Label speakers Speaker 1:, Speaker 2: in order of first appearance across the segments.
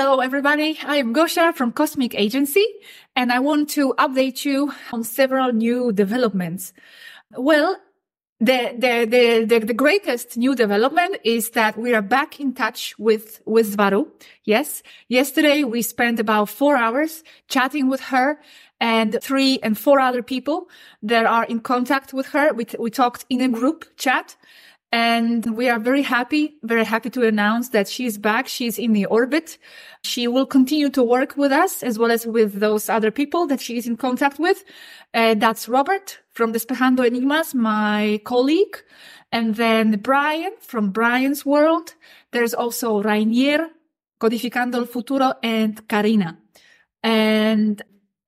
Speaker 1: Hello, everybody. I am Gosha from Cosmic Agency, and I want to update you on several new developments. Well, the, the, the, the, greatest new development is that we are back in touch with, with Swaruu. Yes. Yesterday we spent about four hours chatting with her and three and four other people that are in contact with her. We, we talked in a group chat and we are very happy, very happy to announce that she's back. She's in the orbit. She will continue to work with us as well as with those other people that she is in contact with. Uh, that's Robert from Despejando Enigmas, my colleague. And then Brian from Brian's World. There's also Rainier, Codificando el Futuro, and Karina. And,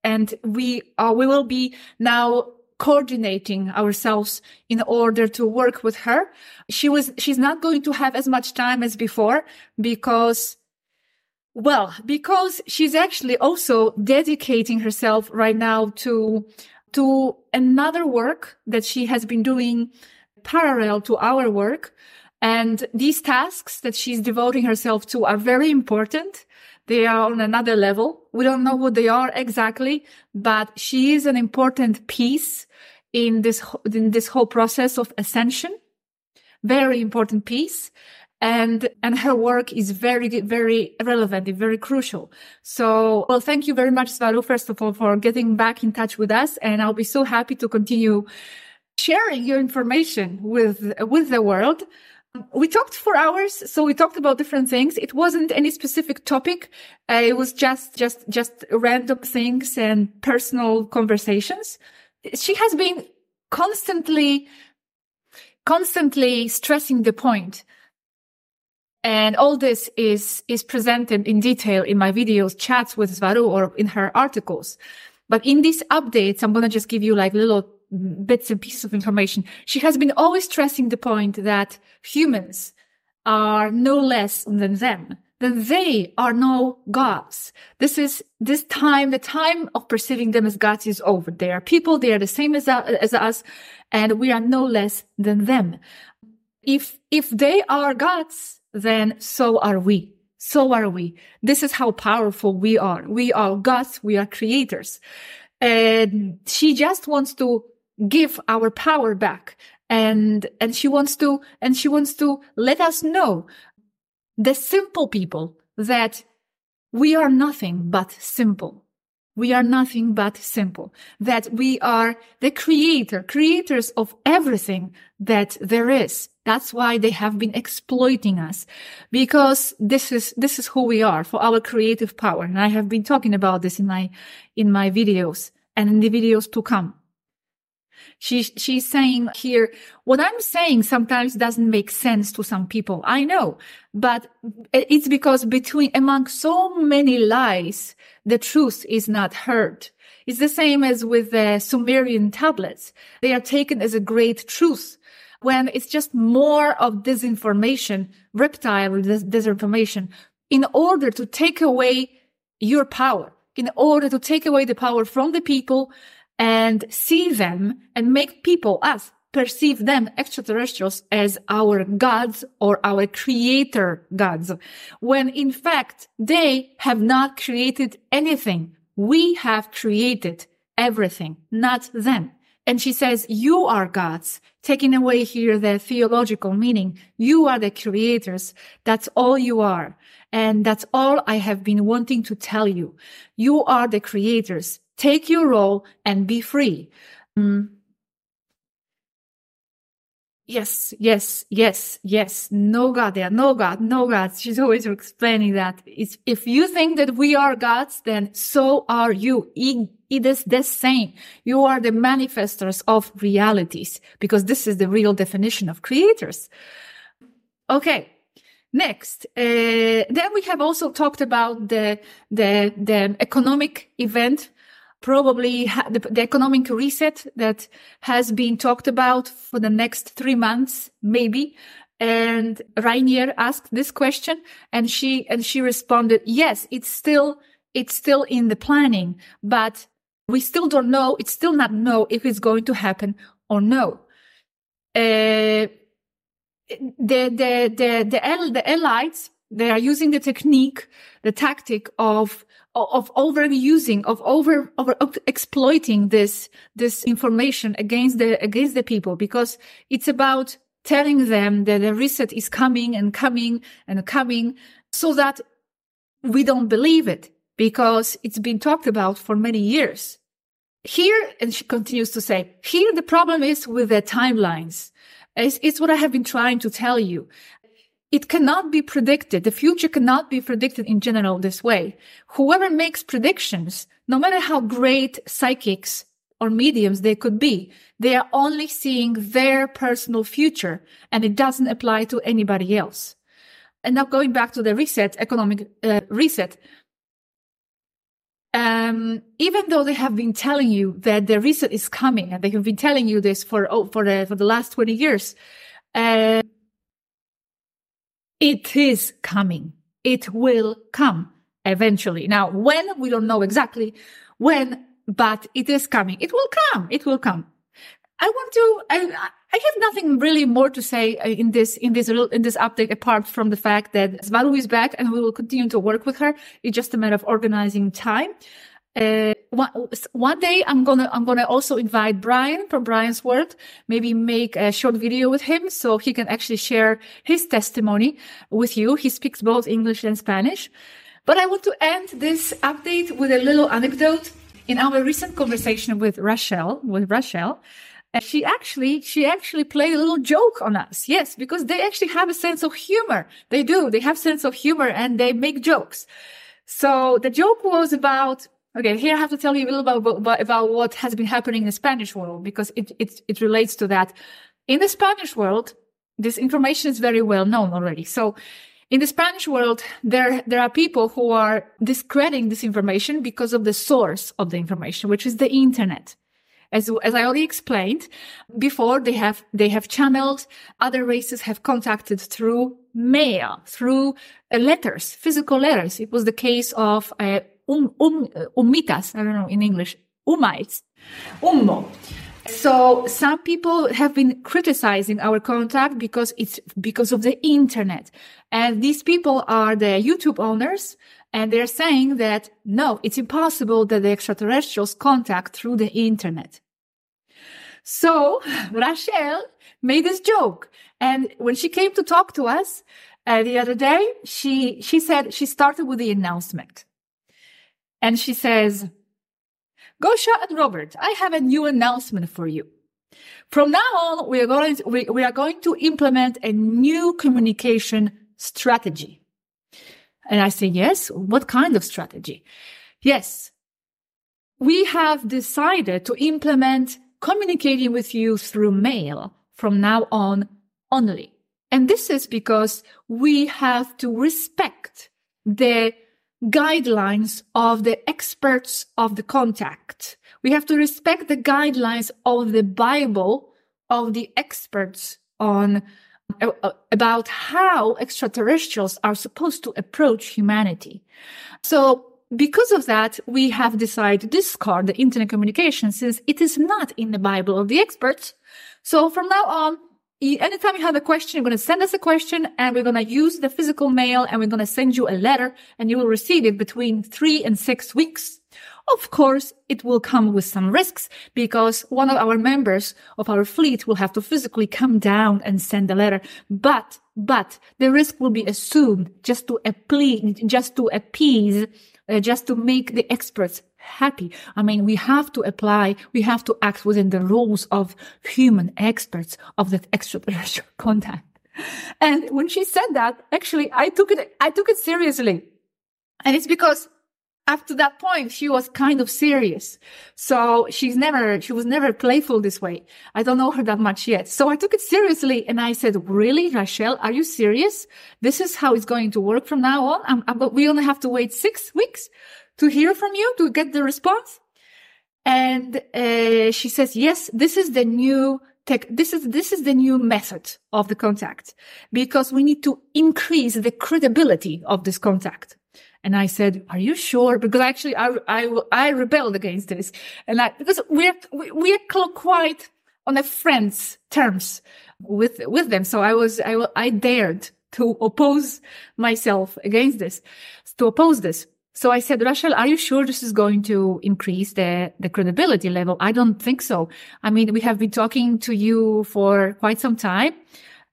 Speaker 1: and we, uh, we will be now coordinating ourselves in order to work with her. She was, she's not going to have as much time as before because well, because she's actually also dedicating herself right now to, to another work that she has been doing parallel to our work. And these tasks that she's devoting herself to are very important. They are on another level. We don't know what they are exactly, but she is an important piece in this, in this whole process of ascension. Very important piece. And, and her work is very, very relevant and very crucial. So, well, thank you very much, Swaruu, first of all, for getting back in touch with us. And I'll be so happy to continue sharing your information with, with the world. We talked for hours, so we talked about different things. It wasn't any specific topic. Uh, it was just, just, just random things and personal conversations she has been constantly, constantly stressing the point. And all this is, is presented in detail in my videos, chats with Swaruu or in her articles. But in these updates, I'm going to just give you like little bits and pieces of information. She has been always stressing the point that humans are no less than them that they are no gods. This is this time, the time of perceiving them as gods is over. They are people. They are the same as, as us and we are no less than them. If, if they are gods, then so are we. So are we. This is how powerful we are. We are gods. We are creators. And she just wants to give our power back and and she wants to and she wants to let us know the simple people that we are nothing but simple. We are nothing but simple. That we are the creator, creators of everything that there is. That's why they have been exploiting us because this is, this is who we are for our creative power. And I have been talking about this in my, in my videos and in the videos to come. She, she's saying here, what I'm saying sometimes doesn't make sense to some people. I know, but it's because between, among so many lies, the truth is not heard. It's the same as with the Sumerian tablets. They are taken as a great truth when it's just more of disinformation, reptile disinformation in order to take away your power, in order to take away the power from the people and see them and make people, us, perceive them, extraterrestrials, as our gods or our creator gods, when in fact they have not created anything. We have created everything, not them. And she says, you are gods, taking away here the theological meaning. You are the creators. That's all you are. And that's all I have been wanting to tell you. You are the creators take your role and be free. Mm. Yes, yes, yes, yes. No God there, no God, no God. She's always explaining that. It's, if you think that we are gods, then so are you. It, is the same. You are the manifestors of realities because this is the real definition of creators. Okay. Next, uh, then we have also talked about the the the economic event probably the, the, economic reset that has been talked about for the next three months, maybe. And Rainier asked this question and she, and she responded, yes, it's still, it's still in the planning, but we still don't know. It's still not know if it's going to happen or no. Uh, the, the, the, the, the allies they are using the technique, the tactic of of overusing, of over, over exploiting this, this information against the, against the people because it's about telling them that the reset is coming and coming and coming so that we don't believe it because it's been talked about for many years. Here, and she continues to say, here the problem is with the timelines. It's, it's what I have been trying to tell you it cannot be predicted. The future cannot be predicted in general this way. Whoever makes predictions, no matter how great psychics or mediums they could be, they are only seeing their personal future and it doesn't apply to anybody else. And now going back to the reset, economic uh, reset, um, even though they have been telling you that the reset is coming and they have been telling you this for, oh, for the, for the last 20 years, uh, it is coming. It will come eventually. Now, when we don't know exactly when, but it is coming. It will come. It will come. I want to, I, I have nothing really more to say uh, in this, in this, in this update apart from the fact that Swaruu is back and we will continue to work with her. It's just a matter of organizing time. Uh, one, one day I'm gonna, I'm gonna also invite Brian from Brian's World, maybe make a short video with him so he can actually share his testimony with you. He speaks both English and Spanish. But I want to end this update with a little anecdote. In our recent conversation with Rachel, with Rachel, uh, she actually, she actually played a little joke on us. Yes, because they actually have a sense of humor. They do. They have sense of humor and they make jokes. So the joke was about Okay, here I have to tell you a little about, about what has been happening in the Spanish world because it, it, it relates to that. In the Spanish world, this information is very well known already. So in the Spanish world, there, there are people who are discrediting this information because of the source of the information, which is the internet. As, as I already explained before, they have, they have channeled, other races have contacted through mail, through uh, letters, physical letters. It was the case of uh, um, um, umitas, I don't know in English, umites, ummo. So some people have been criticizing our contact because it's because of the internet. And these people are the YouTube owners and they're saying that no, it's impossible that the extraterrestrials contact through the internet. So Rachel made this joke. And when she came to talk to us uh, the other day, she, she said she started with the announcement. And she says, Gosha and Robert, I have a new announcement for you. From now on, we are going to, we, we are going to implement a new communication strategy. And I say, yes, what kind of strategy? Yes, we have decided to implement communicating with you through mail from now on only. And this is because we have to respect the guidelines of the experts of the contact. We have to respect the guidelines of the Bible of the experts on uh, about how extraterrestrials are supposed to approach humanity. So because of that, we have decided to discard the internet communication since it is not in the Bible of the experts. So from now on, anytime you have a question, you're going to send us a question and we're going to use the physical mail and we're going to send you a letter and you will receive it between three and six weeks. Of course, it will come with some risks because one of our members of our fleet will have to physically come down and send a letter. But, but the risk will be assumed just to appease, just to appease, uh, just to make the experts happy. I mean, we have to apply, we have to act within the rules of human experts of that extraterrestrial contact. And when she said that, actually, I took it, I took it seriously. And it's because up to that point, she was kind of serious. So she's never, she was never playful this way. I don't know her that much yet. So I took it seriously and I said, really, Rachel, are you serious? This is how it's going to work from now on. I'm, I'm, we only have to wait six weeks to hear from you to get the response. And uh, she says, yes, this is the new tech. This is, this is the new method of the contact because we need to increase the credibility of this contact. And I said, are you sure? Because actually I, I, I rebelled against this. And I, because we're, we're quite on a friend's terms with, with them. So I was, I, I dared to oppose myself against this, to oppose this. So I said, Rachel, are you sure this is going to increase the, the credibility level? I don't think so. I mean, we have been talking to you for quite some time.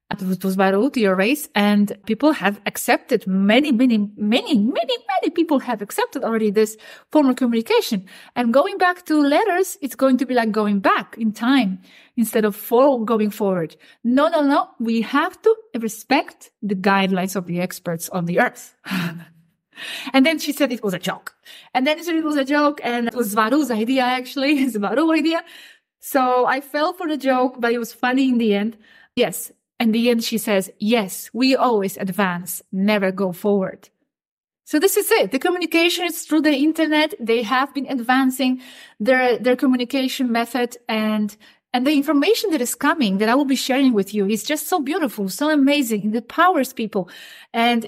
Speaker 1: It was Baruch, your race, and people have accepted many, many, many, many, many people have accepted already this form of communication. And going back to letters, it's going to be like going back in time instead of for going forward. No, no, no. We have to respect the guidelines of the experts on the earth. And then she said it was a joke. And then she said it was a joke and it was Varu's idea actually. It's Varu's idea. So I fell for the joke, but it was funny in the end. Yes. In the end, she says, yes, we always advance, never go forward. So this is it. The communication is through the internet. They have been advancing their, their communication method and and the information that is coming that I will be sharing with you is just so beautiful, so amazing. It empowers people. And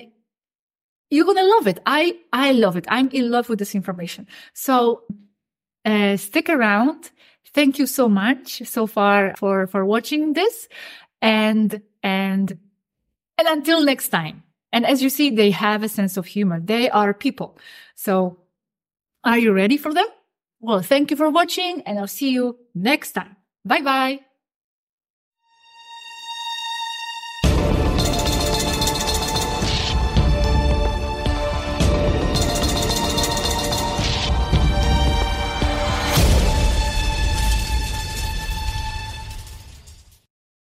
Speaker 1: you're going to love it. I, I love it. I'm in love with this information. So, uh, stick around. Thank you so much so far for, for watching this and, and, and until next time. And as you see, they have a sense of humor. They are people. So are you ready for them? Well, thank you for watching and I'll see you next time. Bye bye.